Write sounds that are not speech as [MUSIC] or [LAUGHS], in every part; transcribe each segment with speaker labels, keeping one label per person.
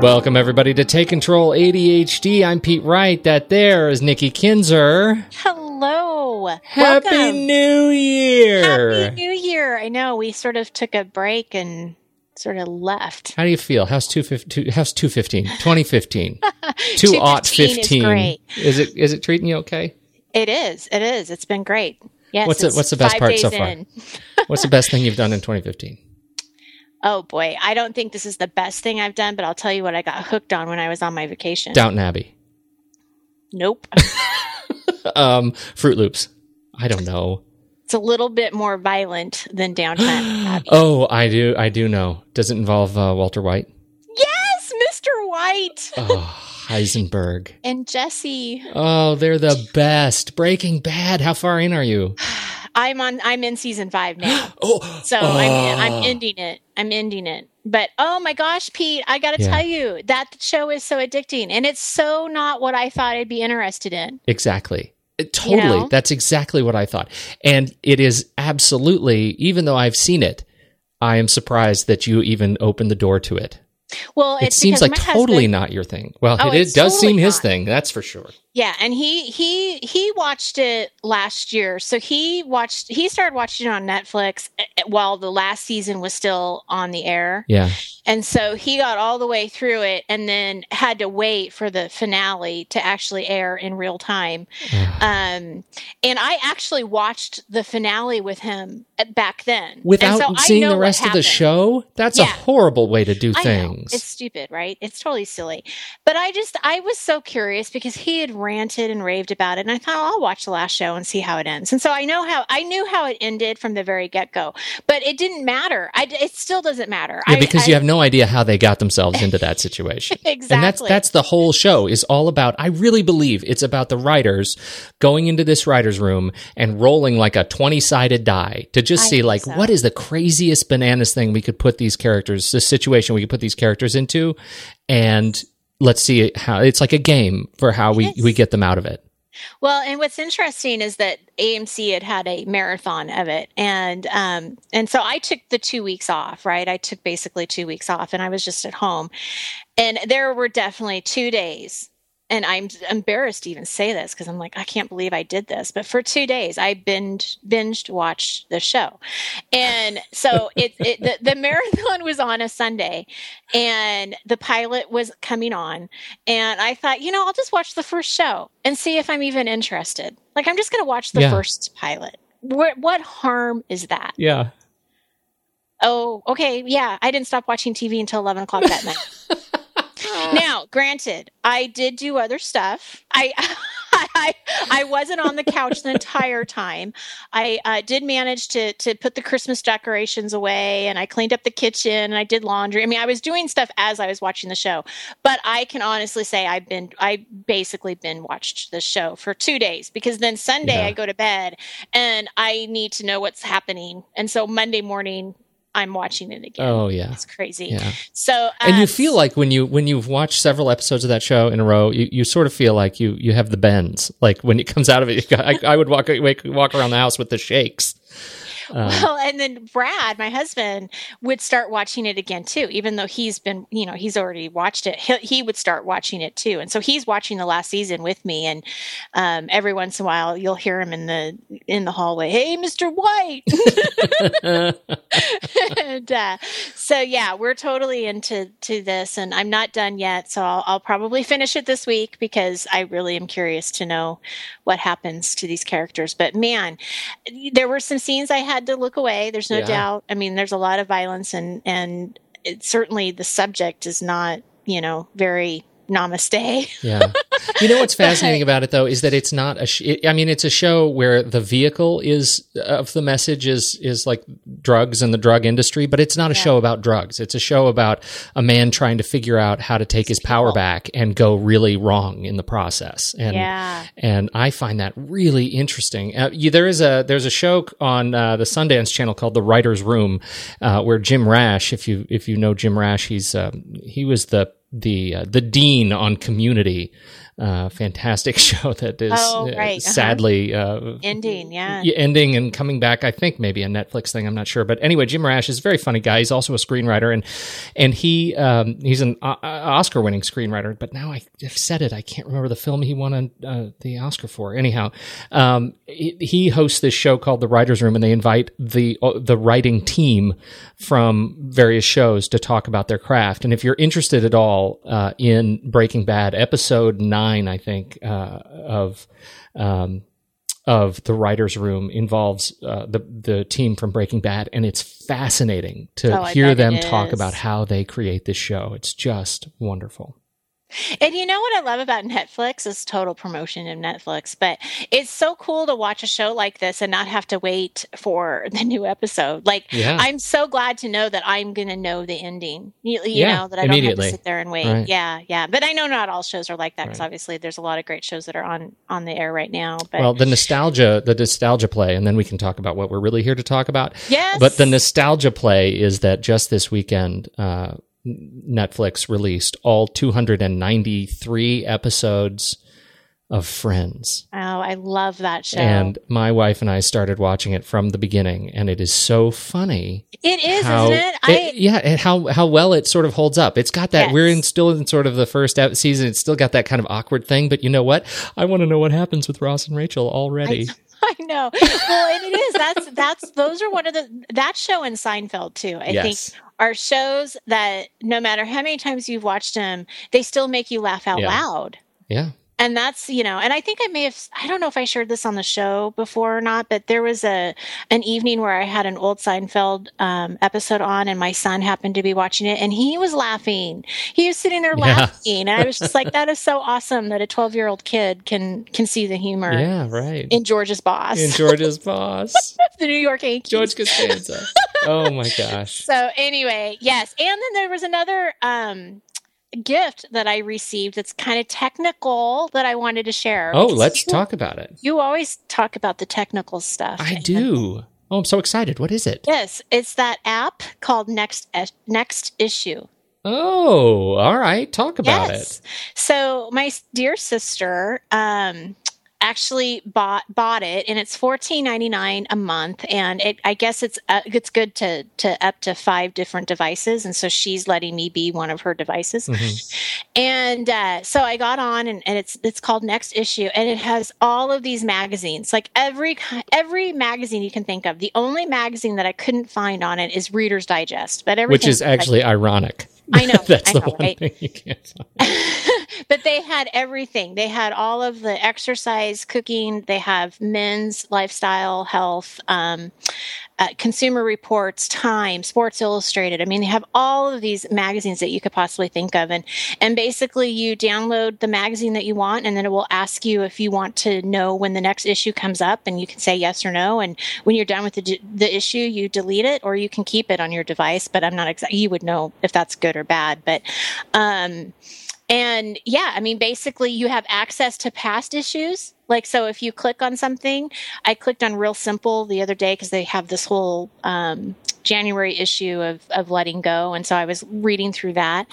Speaker 1: Welcome, everybody, to Take Control ADHD. I'm Pete Wright. That there is Nikki Kinzer.
Speaker 2: Hello.
Speaker 1: Happy
Speaker 2: Welcome.
Speaker 1: New Year.
Speaker 2: Happy New Year. I know we sort of took a break and sort of left.
Speaker 1: How do you feel? How's two fifteen? How's two fifteen? Twenty fifteen. [LAUGHS] Two aught
Speaker 2: 215 is great.
Speaker 1: Is it? Is it treating you okay?
Speaker 2: It is. It is. It's been great. Yes.
Speaker 1: What's the- what's the best part so far? What's the best thing you've done in twenty fifteen?
Speaker 2: Oh boy, I don't think this is the best thing I've done, but I'll tell you what I got hooked on when I was on my vacation.
Speaker 1: Downton Abbey.
Speaker 2: Nope. [LAUGHS] [LAUGHS]
Speaker 1: Um, Fruit Loops. I don't know.
Speaker 2: it's a little bit more violent than Downton Abbey. [GASPS]
Speaker 1: Oh, I do. I do know. Does it involve uh, Walter White?
Speaker 2: Yes, Mr. White
Speaker 1: Oh, Heisenberg. [LAUGHS]
Speaker 2: and Jesse.
Speaker 1: Oh, they're the best. Breaking Bad. How far in are you? [SIGHS]
Speaker 2: I'm on. I'm in season five now. [GASPS]
Speaker 1: Oh,
Speaker 2: So
Speaker 1: oh.
Speaker 2: I'm I'm ending it. I'm ending it. But oh my gosh, Pete, I got to
Speaker 1: Yeah.
Speaker 2: tell you that show is so addicting, and it's so not what I thought I'd be interested in.
Speaker 1: Exactly. It- totally.
Speaker 2: know?
Speaker 1: That's exactly what I thought. And it is absolutely, even though I've seen it, I am surprised that you even opened the door to it.
Speaker 2: Well,
Speaker 1: It seems like totally
Speaker 2: husband-
Speaker 1: not your thing. Well,
Speaker 2: Oh,
Speaker 1: it, it does
Speaker 2: totally
Speaker 1: seem his
Speaker 2: not.
Speaker 1: thing, that's for sure.
Speaker 2: Yeah, and he he he watched it last year. So he watched he started watching it on Netflix eh, eh, while the last season was still on the air.
Speaker 1: Yeah.
Speaker 2: And so he got all the way through it and then had to wait for the finale to actually air in real time. [SIGHS] Um, and I actually watched the finale with him back then.
Speaker 1: Without
Speaker 2: so
Speaker 1: seeing the rest of the show, that's a horrible way to do
Speaker 2: I know.
Speaker 1: things.
Speaker 2: It's stupid, right? It's totally silly. But I just, I was so curious because he had ranted and raved about it. And I thought, oh, I'll watch the last show and see how it ends. And so I know how, I knew how it ended from the very get go. But it didn't matter. I, it still doesn't matter.
Speaker 1: Yeah, because
Speaker 2: I-
Speaker 1: you have no idea how they got themselves into that situation. [LAUGHS] And that's
Speaker 2: Exactly.
Speaker 1: that's the whole show is all about I really believe it's about the writers going into this writers room and rolling like a 20-sided die to just
Speaker 2: I
Speaker 1: see like
Speaker 2: so.
Speaker 1: what is the craziest bananas thing we could put these characters the situation we could put these characters into and let's see how it's like a game for how we we get them out of it.
Speaker 2: Well, and what's interesting is that AMC had had a marathon of it, and um, and so I took the two weeks off. Right, I took basically two weeks off, and I was just at home, and there were definitely two days. And I'm embarrassed to even say this because I'm like, I can't believe I did this. But for two days, I binged, binged watched the show, and so it, it the, the marathon was on a Sunday, and the pilot was coming on, and I thought, you know, I'll just watch the first show and see if I'm even interested. Like, I'm just going to watch the
Speaker 1: Yeah.
Speaker 2: first pilot. What, what harm is that?
Speaker 1: Yeah.
Speaker 2: Oh, okay. Yeah. I didn't stop watching TV until 11 o'clock that night. [LAUGHS] now, granted, I did do other stuff. I. [LAUGHS] I, I wasn't on the couch the entire time. I uh, did manage to to put the Christmas decorations away, and I cleaned up the kitchen, and I did laundry. I mean, I was doing stuff as I was watching the show. But I can honestly say I've been I basically been watched the show for two days because then Sunday
Speaker 1: Yeah.
Speaker 2: I go to bed and I need to know what's happening, and so Monday morning I'm watching it again.
Speaker 1: Oh yeah.
Speaker 2: It's crazy.
Speaker 1: Yeah.
Speaker 2: So
Speaker 1: and you
Speaker 2: um,
Speaker 1: feel like when you when you've watched several episodes of that show in a row, you, you sort of feel like you you have the bends. Like when it comes out of it, I, I would walk walk around the house with the shakes. [LAUGHS]
Speaker 2: Well, and then Brad, my husband, would start watching it again too, even though he's been, you know, he's already watched it. He, he would start watching it too, and so he's watching the last season with me. And um, every once in a while, you'll hear him in the in the hallway, "Hey, Mister White." [LAUGHS] and uh, so, yeah, we're totally into to this, and I'm not done yet. So I'll, I'll probably finish it this week because I really am curious to know what happens to these characters. But man, there were some scenes I had to look away. There's no
Speaker 1: Yeah.
Speaker 2: doubt. I mean, there's a lot of violence, and and it, certainly the subject is not, you know, very namaste.
Speaker 1: Yeah. [LAUGHS] You know what's [LAUGHS] fascinating about it though is that it's not a. Sh- it, I mean, it's a show where the vehicle is of the message is is like drugs and the drug industry, but it's not a show about drugs. It's a show about a man trying to figure out how to take his power back and go really wrong in the process. And
Speaker 2: Yeah.
Speaker 1: and I find that really interesting. Uh, you, there is a there's a show on uh, the Sundance Channel called The Writer's Room, uh, where Jim Rash, if you if you know Jim Rash, he's um, he was the the uh, the dean on Community. Uh, fantastic [LAUGHS] show that is
Speaker 2: Oh,
Speaker 1: uh,
Speaker 2: right, uh-huh.
Speaker 1: sadly uh,
Speaker 2: Ending, yeah.
Speaker 1: ending and coming back. I think maybe a Netflix thing. I'm not sure, but anyway, Jim Rash is a very funny guy. He's also a screenwriter, and and he um, he's an uh, Oscar winning screenwriter. But now I- I've said it, I can't remember the film he won an, uh, the Oscar for. Anyhow, um, he, he hosts this show called The Writers' Room, and they invite the uh, the writing team from various shows to talk about their craft. And if you're interested at all uh, in Breaking Bad, episode nine, I think uh, of um, of the writers' room involves uh, the the team from Breaking Bad, and it's fascinating to
Speaker 2: Oh,
Speaker 1: hear them talk about how they create this show. It's just wonderful.
Speaker 2: And you know what I love about Netflix is total promotion of Netflix, but it's so cool to watch a show like this and not have to wait for [LAUGHS] the new episode. Like
Speaker 1: Yeah.
Speaker 2: I'm so glad to know that I'm going to know the ending. You, you
Speaker 1: Yeah,
Speaker 2: know that I don't have to sit there and wait.
Speaker 1: Right.
Speaker 2: Yeah, yeah. But I know not all shows are like that because
Speaker 1: Right.
Speaker 2: obviously there's a lot of great shows that are on on the air right now. But
Speaker 1: Well, the nostalgia, the nostalgia play, and then we can talk about what we're really here to talk about.
Speaker 2: yes,
Speaker 1: But the nostalgia play is that just this weekend, uh, Netflix released all 293 episodes of Friends.
Speaker 2: oh, I love that show.
Speaker 1: And my wife and I started watching it from the beginning, and it is so funny.
Speaker 2: it is,
Speaker 1: how
Speaker 2: isn't it? I
Speaker 1: yeah, and how how well it sort of holds up. It's got that
Speaker 2: Yes.
Speaker 1: we're in still in sort of the first season. It's still got that kind of awkward thing, but you know what? I want to know what happens with Ross and Rachel already.
Speaker 2: Know. Well, and it is. That's that's those are one of the that show and Seinfeld too. I
Speaker 1: Yes.
Speaker 2: think are shows that no matter how many times you've watched them, they still make you laugh out
Speaker 1: Yeah.
Speaker 2: loud.
Speaker 1: yeah,
Speaker 2: And that's you know, and I think I may have I don't know if I shared this on the show before or not, but there was a an evening where I had an old Seinfeld um, episode on, and my son happened to be watching it, and he was laughing. He was sitting there
Speaker 1: Yeah.
Speaker 2: laughing, and I was just like, "That is so awesome that a twelve year old kid can can see the humor."
Speaker 1: yeah, right.
Speaker 2: In George's boss,
Speaker 1: In George's boss, [LAUGHS]
Speaker 2: the New York Yankees.
Speaker 1: George Costanza. Oh my gosh. [LAUGHS]
Speaker 2: So anyway, yes, and then there was another um, gift that I received that's kind of technical that I wanted to share.
Speaker 1: Oh, let's
Speaker 2: you-
Speaker 1: talk about it.
Speaker 2: You always talk about the technical stuff.
Speaker 1: I do. Oh, I'm so excited. What is it?
Speaker 2: Yes, it's that app called Next Next Issue.
Speaker 1: Oh, all right. Talk about it.
Speaker 2: So my dear sister um, actually bought bought it, and it's fourteen ninety nine a month, and it I guess it's uh, it's good to to up to five different devices, and so she's letting me be one of her devices.
Speaker 1: Mhm.
Speaker 2: And uh, so I got on, and, and it's it's called Next Issue, and it has all of these magazines, like every every magazine you can think of. The only magazine that I couldn't find on it is Reader's Digest, but everything
Speaker 1: Which is actually ironic.
Speaker 2: I know, [LAUGHS]
Speaker 1: That's
Speaker 2: I
Speaker 1: the
Speaker 2: know,
Speaker 1: one
Speaker 2: right?
Speaker 1: thing you can't find. [LAUGHS]
Speaker 2: but they had everything. They had all of the exercise, cooking. They have men's lifestyle, health, um, uh, consumer reports, Time, Sports Illustrated. I mean, they have all of these magazines that you could possibly think of, and and basically you download the magazine that you want, and then it will ask you if you want to know when the next issue comes up, and you can say yes or no. And when you're done with the the issue, you delete it, or you can keep it on your device. But I'm not exactly. You would know if that's good or bad, but. Um, and yeah, I mean, basically, you have access to past issues. Like, so if you click on something, I clicked on Real Simple the other day because they have this whole um, January issue of, of Letting Go. And so I was reading through that.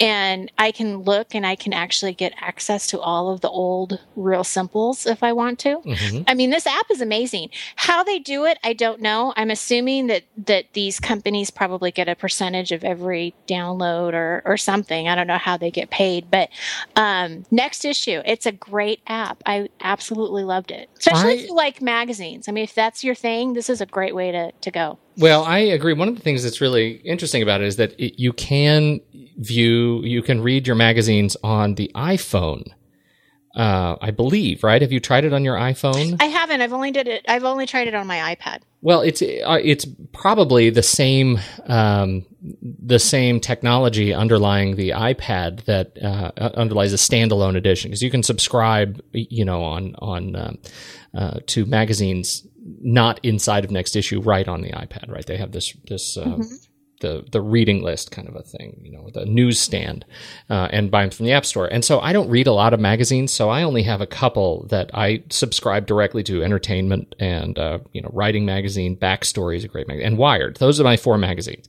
Speaker 2: And I can look and I can actually get access to all of the old Real Simples if I want to. Mm-hmm. I mean, this app is amazing. How they do it, I don't know. I'm assuming that, that these companies probably get a percentage of every download or, or something. I don't know how they get paid. But um, next issue, it's a great app. I absolutely loved it, especially I, if you like magazines. I mean, if that's your thing, this is a great way to, to go.
Speaker 1: Well, I agree. One of the things that's really interesting about it is that it, you can view, you can read your magazines on the iPhone. Uh, I believe, right? Have you tried it on your iPhone?
Speaker 2: I haven't. I've only did it. I've only tried it on my iPad.
Speaker 1: Well, it's uh, it's probably the same um, the same technology underlying the iPad that uh, underlies a standalone edition because you can subscribe, you know, on on um, uh, to magazines not inside of next issue right on the iPad, right? They have this this uh, mm-hmm. the the reading list kind of a thing, you know, the newsstand, uh, and buy them from the App Store. And so I don't read a lot of magazines, so I only have a couple that I subscribe directly to: Entertainment and uh, you know, Writing Magazine, Backstory is a great magazine, and Wired. Those are my four magazines.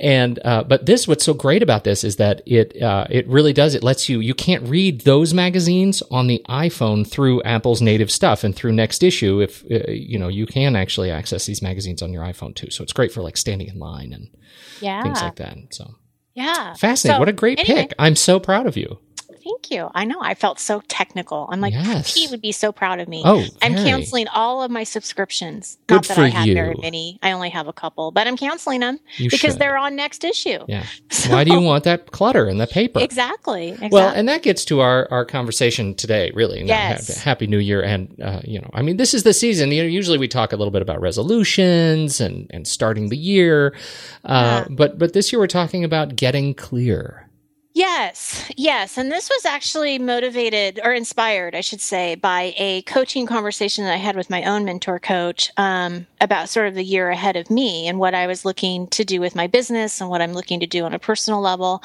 Speaker 1: And uh, but this, what's so great about this is that it uh, it really does. It lets you you can't read those magazines on the iPhone through Apple's native stuff and through Next Issue. If uh, you know you can actually access these magazines on your iPhone too. So it's great for like standing in line and yeah. things like that. So
Speaker 2: yeah,
Speaker 1: fascinating. So, what a great anyway. pick! I'm so proud of you.
Speaker 2: Thank you. I know. I felt so technical. I'm like, yes. Pete would be so proud of me.
Speaker 1: Oh,
Speaker 2: I'm canceling all of my subscriptions. Good Not that I have you. very many. I only have a couple, but I'm canceling them you because should. they're on next issue.
Speaker 1: Yeah. [LAUGHS] So, Why do you want that clutter in the paper?
Speaker 2: Exactly, exactly.
Speaker 1: Well, and that gets to our, our conversation today, really.
Speaker 2: Yes.
Speaker 1: Happy New Year. And, uh, you know, I mean, this is the season. You know, usually we talk a little bit about resolutions and, and starting the year. Uh, yeah. but, but this year we're talking about getting clear.
Speaker 2: Yes, yes. And this was actually motivated or inspired, I should say, by a coaching conversation that I had with my own mentor coach um, about sort of the year ahead of me and what I was looking to do with my business and what I'm looking to do on a personal level.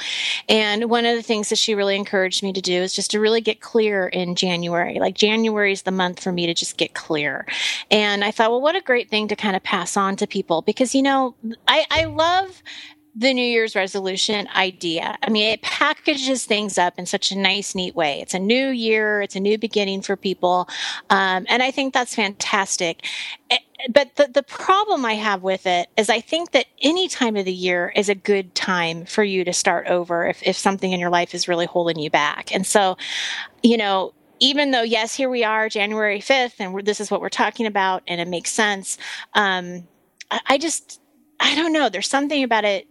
Speaker 2: And one of the things that she really encouraged me to do is just to really get clear in January. Like January is the month for me to just get clear. And I thought, well, what a great thing to kind of pass on to people because, you know, I, I love the New Year's resolution idea. I mean, it packages things up in such a nice, neat way. It's a new year, it's a new beginning for people. Um, and I think that's fantastic. Eh, but the, the problem I have with it is I think that any time of the year is a good time for you to start over if, if something in your life is really holding you back. And so, you know, even though, yes, here we are, January 5th, and this is what we're talking about, and it makes sense. Um, I, I just, I don't know. There's something about it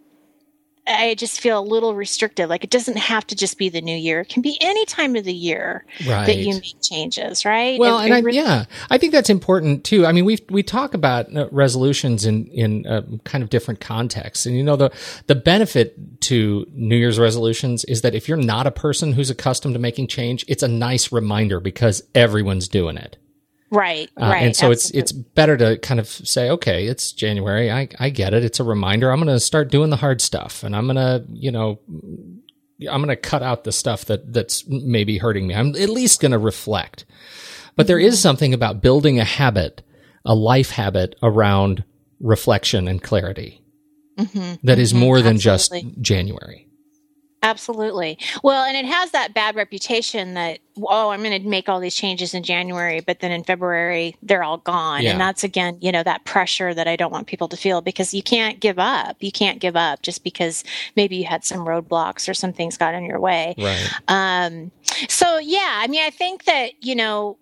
Speaker 2: I just feel a little restricted. Like it doesn't have to just be the new year; it can be any time of the year right. that you make changes, right?
Speaker 1: Well, it, and it really- yeah, I think that's important too. I mean, we we talk about uh, resolutions in in uh, kind of different contexts, and you know the the benefit to New Year's resolutions is that if you're not a person who's accustomed to making change, it's a nice reminder because everyone's doing it.
Speaker 2: Right, uh, right.
Speaker 1: And so absolutely. it's it's better to kind of say, okay, it's January. I I get it. It's a reminder. I'm going to start doing the hard stuff, and I'm going to, you know, I'm going to cut out the stuff that that's maybe hurting me. I'm at least going to reflect. But there is mm-hmm. something about building a habit, a life habit around reflection and clarity mm-hmm. that is mm-hmm. more than Absolutely. just January.
Speaker 2: Absolutely. Well, and it has that bad reputation that, oh, I'm going to make all these changes in January, but then in February, they're all gone. Yeah. And that's again, you know, that pressure that I don't want people to feel because you can't give up. You can't give up just because maybe you had some roadblocks or some things got in your way.
Speaker 1: Right.
Speaker 2: Um, so yeah, I mean, I think that, you know,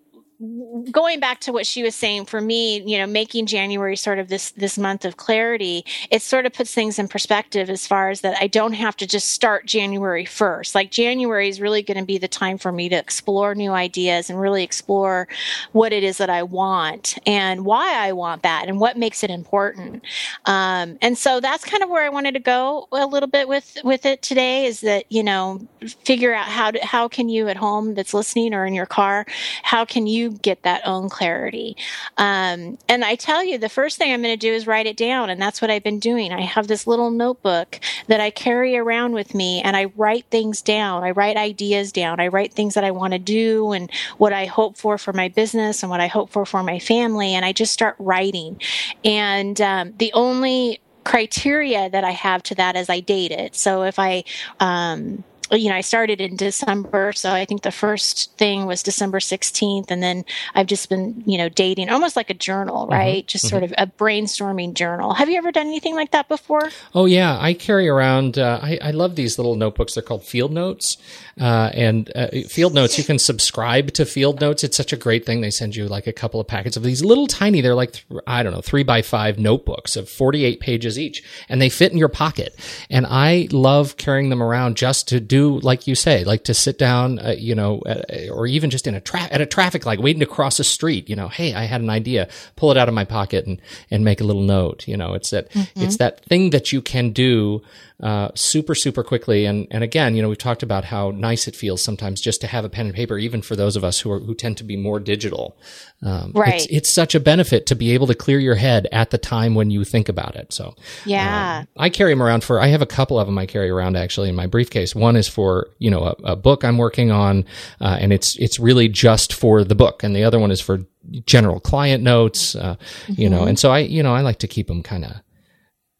Speaker 2: going back to what she was saying for me you know making january sort of this this month of clarity it sort of puts things in perspective as far as that i don't have to just start january 1st like january is really going to be the time for me to explore new ideas and really explore what it is that i want and why i want that and what makes it important. Um, and so that's kind of where i wanted to go a little bit with with it today is that you know figure out how to how can you at home that's listening or in your car how can you get that own clarity. Um, and I tell you, the first thing I'm going to do is write it down. And that's what I've been doing. I have this little notebook that I carry around with me and I write things down. I write ideas down. I write things that I want to do and what I hope for for my business and what I hope for for my family. And I just start writing. And um, the only criteria that I have to that is I date it. So if I, um, you know, I started in December, so I think the first thing was December 16th, and then I've just been, you know, dating almost like a journal, mm-hmm. right? Mm-hmm. Just mm-hmm. sort of a brainstorming journal. Have you ever done anything like that before?
Speaker 1: Oh yeah, I carry around. Uh, I, I, love these little notebooks. They're called Field Notes, uh, and uh, Field Notes. You can subscribe to Field Notes. It's such a great thing. They send you like a couple of packets of these little tiny. They're like th- I don't know, three by five notebooks of 48 pages each, and they fit in your pocket. And I love carrying them around just to do like you say, like to sit down, uh, you know, uh, or even just in a tra- at a traffic light, waiting to cross a street. You know, hey, I had an idea. Pull it out of my pocket and and make a little note. You know, it's that mm-hmm. it's that thing that you can do uh, super super quickly. And and again, you know, we've talked about how nice it feels sometimes just to have a pen and paper, even for those of us who are who tend to be more digital.
Speaker 2: Um, right.
Speaker 1: It's, it's, such a benefit to be able to clear your head at the time when you think about it. So
Speaker 2: yeah,
Speaker 1: um, I carry them around for. I have a couple of them I carry around actually in my briefcase. One is for you know a, a book I'm working on, uh, and it's it's really just for the book, and the other one is for general client notes. Uh, mm-hmm. You know, mm-hmm. and so I you know I like to keep them kind of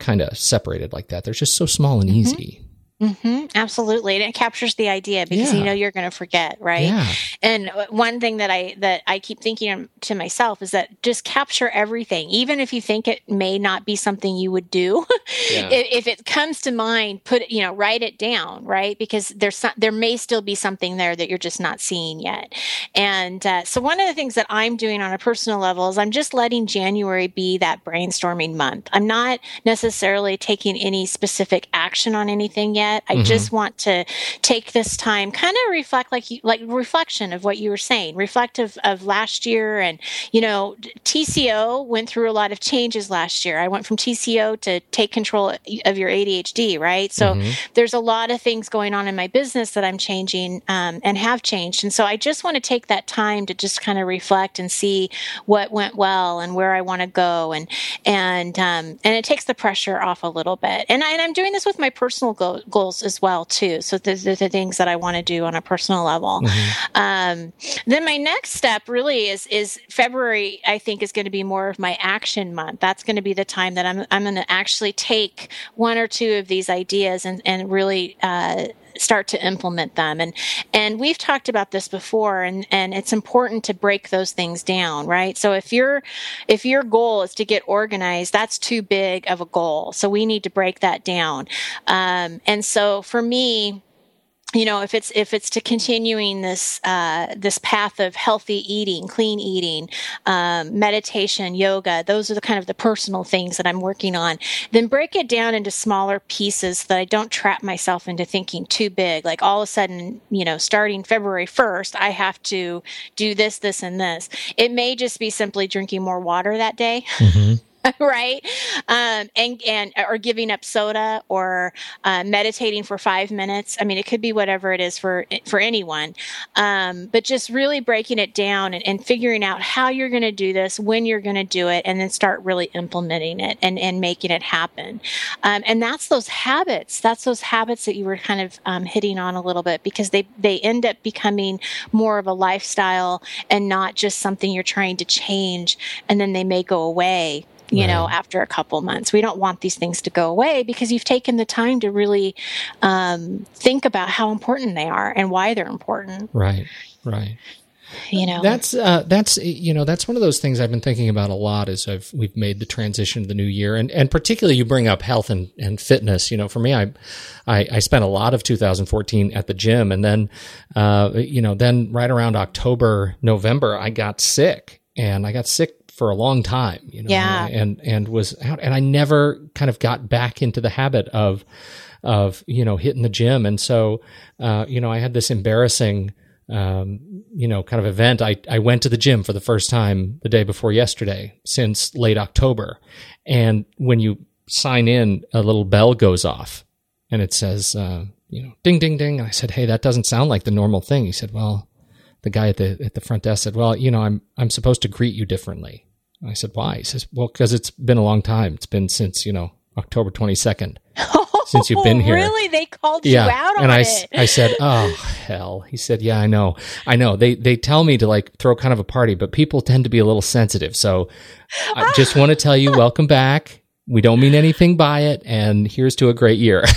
Speaker 1: kind of separated like that. They're just so small and mm-hmm. easy.
Speaker 2: Mm-hmm, absolutely, and it captures the idea because yeah. you know you're going to forget, right? Yeah. And one thing that I that I keep thinking to myself is that just capture everything, even if you think it may not be something you would do. [LAUGHS] Yeah. if, if, it comes to mind, put it, you know, write it down, right? Because there's some, there may still be something there that you're just not seeing yet. And uh, so one of the things that I'm doing on a personal level is I'm just letting January be that brainstorming month. I'm not necessarily taking any specific action on anything yet yet. I mm-hmm. just want to take this time, kind of reflect, like you, like reflection of what you were saying, reflective of last year. And you know, TCO went through a lot of changes last year. I went from TCO to take control of your ADHD, right? So mm-hmm. there's a lot of things going on in my business that I'm changing um, and have changed. And so I just want to take that time to just kind of reflect and see what went well and where I want to go. And and um, and it takes the pressure off a little bit. And, I, and I'm doing this with my personal goals goals as well too. So those are the things that I want to do on a personal level. Mm-hmm. Um, then my next step really is is February. I think is going to be more of my action month. That's going to be the time that I'm I'm going to actually take one or two of these ideas and and really uh, start to implement them. And and we've talked about this before and and it's important to break those things down, right? So if your if your goal is to get organized, that's too big of a goal. So we need to break that down. Um, and so for me, you know if it's if it's to continuing this uh, this path of healthy eating clean eating um, meditation yoga those are the kind of the personal things that i'm working on then break it down into smaller pieces so that i don't trap myself into thinking too big. Like all of a sudden you know starting february 1st i have to do this this and this. It may just be simply drinking more water that day. Mm-hmm. [LAUGHS] right? Um, and and or giving up soda or uh, meditating for five minutes. I mean, it could be whatever it is for for anyone. Um, but just really breaking it down and, and figuring out how you're going to do this, when you're going to do it, and then start really implementing it and and making it happen. Um, and that's those habits. That's those habits that you were kind of um, hitting on a little bit because they they end up becoming more of a lifestyle and not just something you're trying to change, and then they may go away you right. know, after a couple months. We don't want these things to go away because you've taken the time to really um, think about how important they are and why they're important.
Speaker 1: Right, right.
Speaker 2: You know,
Speaker 1: that's uh, that's you know that's one of those things I've been thinking about a lot as I've we've made the transition to the new year, and and particularly you bring up health and, and fitness. You know, for me, I, I, I spent a lot of 2014 at the gym, and then uh, you know then right around October November I got sick, and I got sick for a long time, you know,
Speaker 2: yeah.
Speaker 1: and, and was out and I never kind of got back into the habit of, of, you know, hitting the gym. And so, uh, you know, I had this embarrassing, um, you know, kind of event. I, I went to the gym for the first time the day before yesterday since late October. And when you sign in, a little bell goes off and it says, uh, you know, ding, ding, ding. And I said, Hey, that doesn't sound like the normal thing. He said, well, the guy at the at the front desk said, "Well, you know, I'm I'm supposed to greet you differently." I said, "Why?" He says, "Well, because it's been a long time. It's been since you know October 22nd [LAUGHS] since you've been here."
Speaker 2: Really? They called yeah. you out
Speaker 1: and
Speaker 2: I,
Speaker 1: it. I said, "Oh hell!" He said, "Yeah, I know, I know. They they tell me to like throw kind of a party, but people tend to be a little sensitive. So I just want to tell you, welcome back. We don't mean anything by it and here's to a great year. [LAUGHS]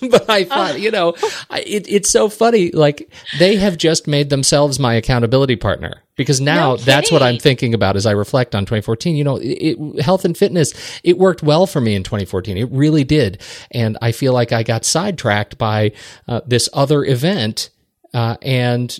Speaker 1: But i thought you know it, it's so funny like they have just made themselves my accountability partner because now no that's what i'm thinking about as i reflect on 2014 you know it, it, health and fitness it worked well for me in 2014 it really did. And i feel like i got sidetracked by uh, this other event uh, and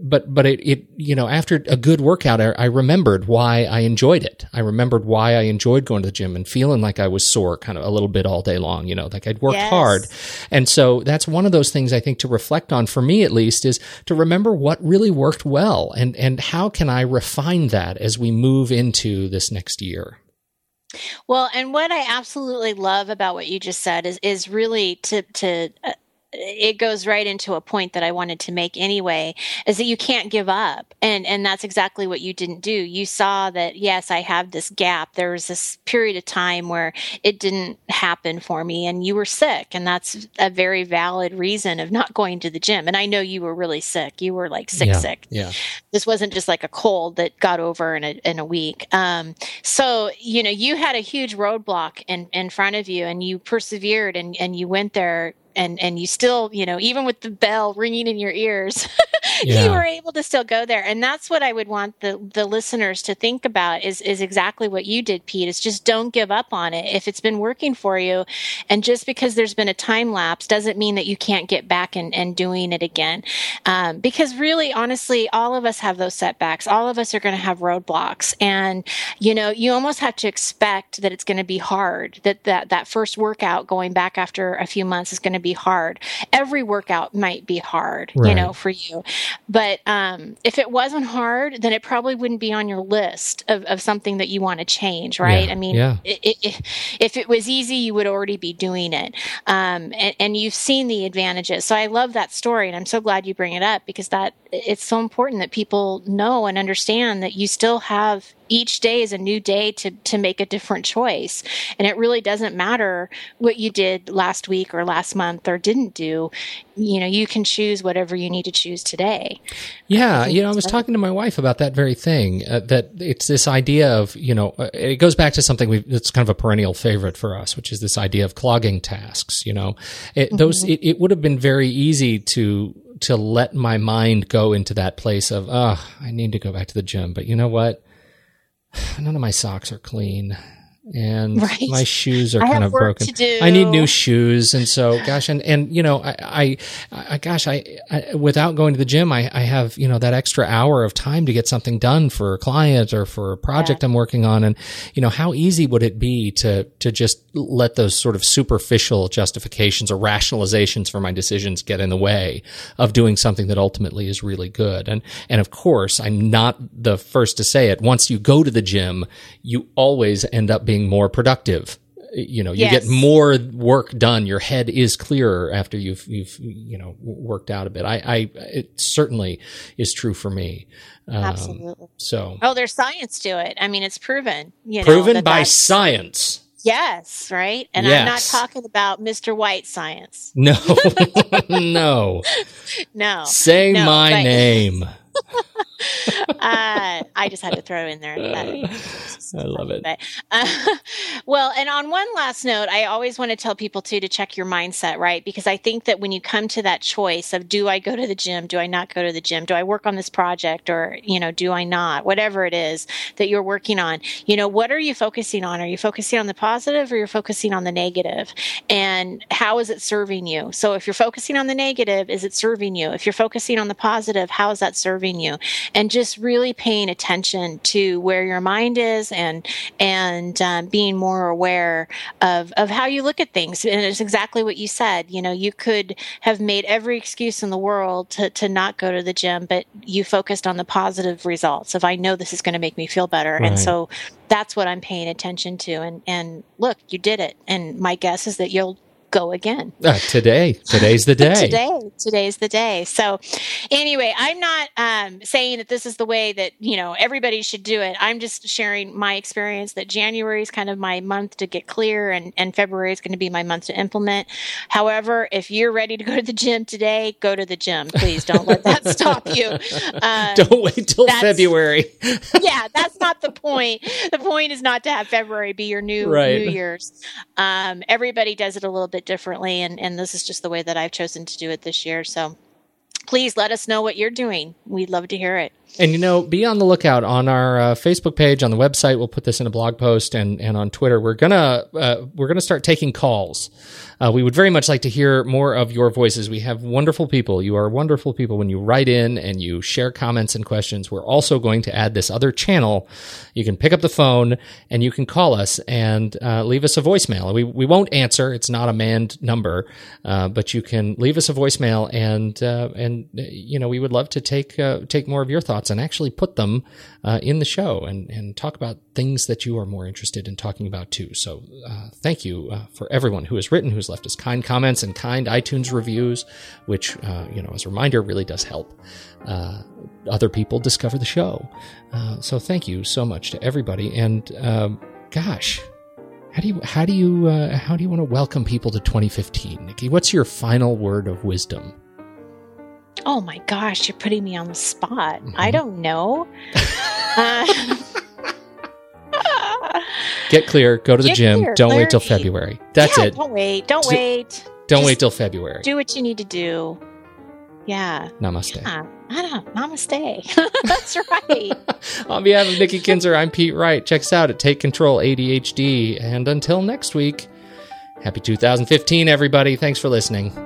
Speaker 1: but but it, it you know after a good workout I, I, remembered why I enjoyed it. I remembered why I enjoyed going to the gym and feeling like I was sore kind of a little bit all day long, you know, like I'd worked yes. hard. And so that's one of those things I think to reflect on for me at least is to remember what really worked well and and how can I refine that as we move into this next year.
Speaker 2: Well, and what I absolutely love about what you just said is is really to to uh, it goes right into a point that I wanted to make anyway is that you can't give up. And and that's exactly what you didn't do. You saw that yes, I have this gap. There was this period of time where it didn't happen for me and you were sick and that's a very valid reason of not going to the gym. And I know you were really sick. You were like sick
Speaker 1: yeah,
Speaker 2: sick.
Speaker 1: Yeah.
Speaker 2: This wasn't just like a cold that got over in a in a week. Um so, you know, you had a huge roadblock in in front of you and you persevered and and you went there and and you still you know even with the bell ringing in your ears [LAUGHS] yeah. you were able to still go there. And that's what i would want the the listeners to think about is is exactly what you did pete is just don't give up on it. If it's been working for you and just because there's been a time lapse doesn't mean that you can't get back and, and doing it again. Um, because really honestly all of us have those setbacks. All of us are going to have roadblocks. And you know you almost have to expect that it's going to be hard that that that first workout going back after a few months is going to be hard. Every workout might be hard, right. you know, for you. But um, if it wasn't hard, then it probably wouldn't be on your list of, of something that you want to change, right?
Speaker 1: Yeah.
Speaker 2: I mean,
Speaker 1: yeah.
Speaker 2: it, it, if it was easy, you would already be doing it. Um, and, and you've seen the advantages. So I love that story. And I'm so glad you bring it up because that it's so important that people know and understand that you still have each day is a new day to to make a different choice. And it really doesn't matter what you did last week or last month or didn't do. You know you can choose whatever you need to choose today.
Speaker 1: Yeah you know i was talking to my wife about that very thing uh, that it's this idea of you know uh, it goes back to something we it's kind of a perennial favorite for us which is this idea of clogging tasks you know. It, mm-hmm. those it, it would have been very easy to to let my mind go into that place of oh i need to go back to the gym. But you know what none of my socks are clean and [LAUGHS] right. my shoes are kind of broken. I need new shoes, and so gosh, and and you know, I, I, I gosh, I, I, without going to the gym, I, I have you know that extra hour of time to get something done for a client or for a project yeah. I'm working on, and you know, how easy would it be to to just let those sort of superficial justifications or rationalizations for my decisions get in the way of doing something that ultimately is really good, and and of course, I'm not the first to say it. Once you go to the gym, you always end up being being more productive you know you yes. get more work done your head is clearer after you've you've you know worked out a bit i i it certainly is true for me
Speaker 2: um, absolutely
Speaker 1: so
Speaker 2: oh there's science to it i mean it's proven you know
Speaker 1: proven by science
Speaker 2: Yes, right. And yes. I'm not talking about Mr. White science.
Speaker 1: No, [LAUGHS] [LAUGHS] no,
Speaker 2: no.
Speaker 1: Say
Speaker 2: no,
Speaker 1: my but- name. [LAUGHS]
Speaker 2: uh, I just had to throw in there. That,
Speaker 1: I love it.
Speaker 2: But, uh, [LAUGHS] well, and on one last note, I always want to tell people too to check your mindset, right? Because I think that when you come to that choice of do I go to the gym, do I not go to the gym, do I work on this project, or you know, do I not? Whatever it is that you're working on, you know, what are you focusing on? Are you focusing on the positive, or you're focusing on the negative? And how is it serving you? So if you're focusing on the negative, is it serving you? If you're focusing on the positive, how is that serving you? And just really paying attention to where your mind is and and um, being more aware of of how you look at things. And it's exactly what you said. You know, you could have made every excuse in the world to to not go to the gym, but you focused on the positive results of I know this is going to make me feel better, right. and so that's what I'm paying attention to. And and look, you did it. And my guess is that you'll go again.
Speaker 1: Uh, today, today's the [LAUGHS] day.
Speaker 2: today, today's the day. So, anyway, I'm not um, saying that this is the way that you know everybody should do it. I'm just sharing my experience that January is kind of my month to get clear, and and February is going to be my month to implement. However, if you're ready to go to the gym today, go to the gym. Please don't let that [LAUGHS] stop you.
Speaker 1: Um, don't wait till February. [LAUGHS]
Speaker 2: yeah, that's not the point. The point is not to have February be your new right. New Year's. Um, everybody does it a little bit differently, and and this is just the way that I've chosen to do it this year. So please let us know what you're doing. We'd love to hear it.
Speaker 1: And you know, be on the lookout on our uh, Facebook page, on the website. We'll put this in a blog post, and and on Twitter. We're gonna uh, we're gonna start taking calls. Uh, we would very much like to hear more of your voices. We have wonderful people. You are wonderful people when you write in and you share comments and questions. We're also going to add this other channel. You can pick up the phone and you can call us and uh, leave us a voicemail. We we won't answer. It's not a manned number, uh, but you can leave us a voicemail and uh, and you know we would love to take take more of your thoughts and actually put them uh, in the show and, and talk about things that you are more interested in talking about too. So uh, thank you uh, for everyone who has written, who's left us kind comments and kind iTunes reviews, which, uh, you know, as a reminder, really does help uh, other people discover the show. Uh, so thank you so much to everybody. And um, gosh, how do you how do you uh, how do you want to welcome people to 2015, Nikki? What's your final word of wisdom?
Speaker 2: Oh my gosh, you're putting me on the spot. Mm-hmm. I don't know. uh, [LAUGHS]
Speaker 1: Get clear, go to the gym. Clear, don't wait till February. That's
Speaker 2: yeah,
Speaker 1: it.
Speaker 2: Don't wait. Don't D- wait.
Speaker 1: Don't Just wait till February.
Speaker 2: Do what you need to do. Yeah.
Speaker 1: Namaste.
Speaker 2: Yeah. I don't. Namaste. [LAUGHS] That's right. [LAUGHS]
Speaker 1: On behalf of Nikki Kinzer, I'm Pete Wright. Check us out at Take Control ADHD. And until next week, happy 2015, everybody. Thanks for listening.